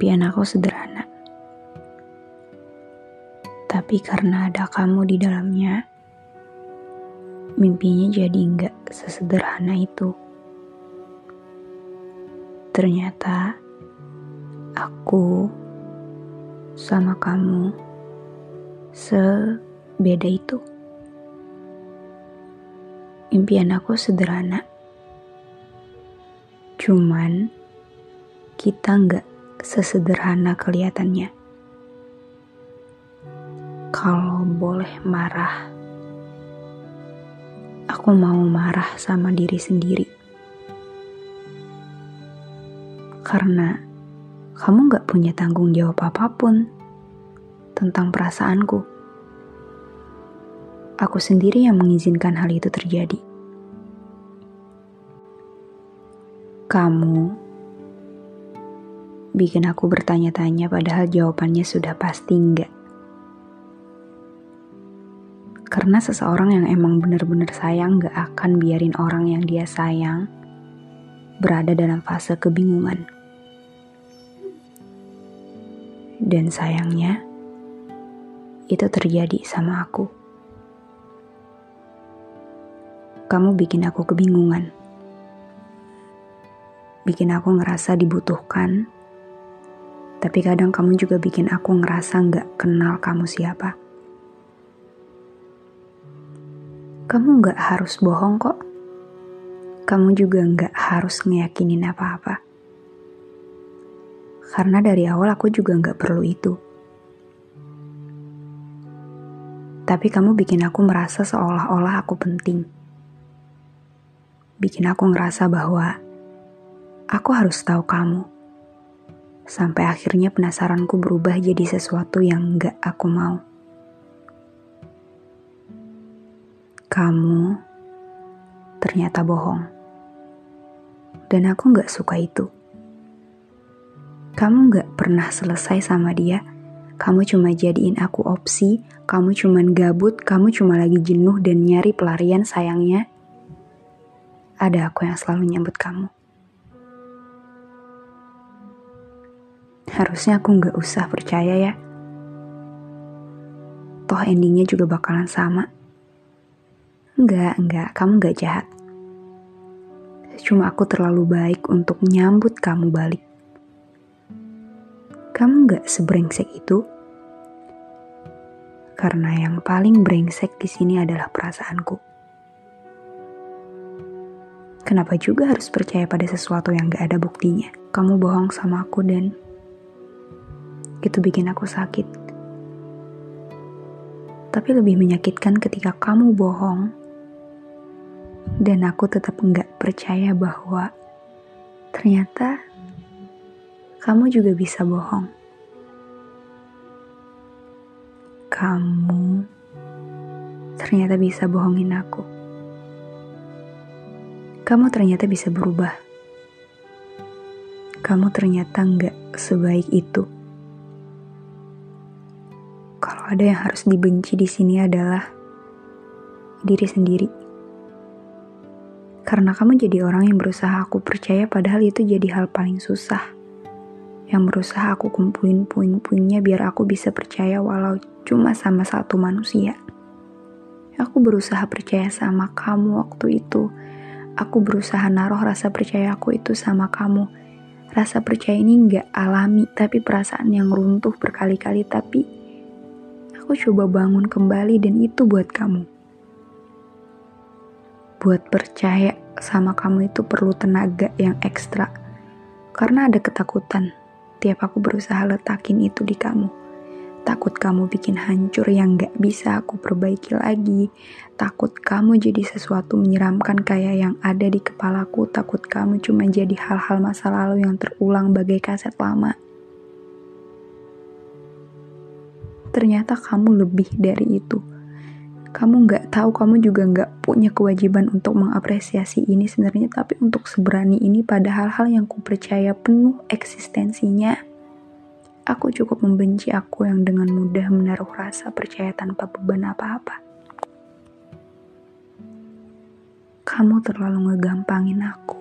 Impian aku sederhana. Tapi karena ada kamu di dalamnya, mimpinya jadi enggak sesederhana itu. Ternyata aku sama kamu sebeda itu. Impian aku sederhana. Cuman kita nggak sesederhana kelihatannya. Kalau boleh marah, aku mau marah sama diri sendiri. Karena kamu gak punya tanggung jawab apa pun tentang perasaanku. Aku sendiri yang mengizinkan hal itu terjadi. Kamu bikin aku bertanya-tanya padahal jawabannya sudah pasti enggak. Karena seseorang yang emang benar-benar sayang gak akan biarin orang yang dia sayang berada dalam fase kebingungan. Dan sayangnya, itu terjadi sama aku. Kamu bikin aku kebingungan. Bikin aku ngerasa dibutuhkan tapi kadang kamu juga bikin aku ngerasa nggak kenal kamu siapa. Kamu nggak harus bohong kok. Kamu juga nggak harus ngeyakinin apa-apa. Karena dari awal aku juga nggak perlu itu. Tapi kamu bikin aku merasa seolah-olah aku penting. Bikin aku ngerasa bahwa aku harus tahu kamu sampai akhirnya penasaranku berubah jadi sesuatu yang gak aku mau. Kamu ternyata bohong, dan aku gak suka itu. Kamu gak pernah selesai sama dia. Kamu cuma jadiin aku opsi, kamu cuma gabut, kamu cuma lagi jenuh dan nyari pelarian sayangnya. Ada aku yang selalu nyambut kamu. Harusnya aku nggak usah percaya ya. Toh endingnya juga bakalan sama. Enggak, enggak, kamu nggak jahat. Cuma aku terlalu baik untuk nyambut kamu balik. Kamu nggak sebrengsek itu. Karena yang paling brengsek di sini adalah perasaanku. Kenapa juga harus percaya pada sesuatu yang gak ada buktinya? Kamu bohong sama aku dan itu bikin aku sakit. Tapi lebih menyakitkan ketika kamu bohong dan aku tetap nggak percaya bahwa ternyata kamu juga bisa bohong. Kamu ternyata bisa bohongin aku. Kamu ternyata bisa berubah. Kamu ternyata nggak sebaik itu ada yang harus dibenci di sini adalah diri sendiri. Karena kamu jadi orang yang berusaha aku percaya padahal itu jadi hal paling susah. Yang berusaha aku kumpulin puing-puingnya biar aku bisa percaya walau cuma sama satu manusia. Aku berusaha percaya sama kamu waktu itu. Aku berusaha naruh rasa percaya aku itu sama kamu. Rasa percaya ini gak alami, tapi perasaan yang runtuh berkali-kali, tapi aku coba bangun kembali dan itu buat kamu. Buat percaya sama kamu itu perlu tenaga yang ekstra. Karena ada ketakutan. Tiap aku berusaha letakin itu di kamu. Takut kamu bikin hancur yang gak bisa aku perbaiki lagi. Takut kamu jadi sesuatu menyeramkan kayak yang ada di kepalaku. Takut kamu cuma jadi hal-hal masa lalu yang terulang bagai kaset lama. Ternyata kamu lebih dari itu. Kamu nggak tahu, kamu juga nggak punya kewajiban untuk mengapresiasi ini sebenarnya, tapi untuk seberani ini pada hal-hal yang ku percaya penuh eksistensinya. Aku cukup membenci aku yang dengan mudah menaruh rasa percaya tanpa beban apa-apa. Kamu terlalu ngegampangin aku.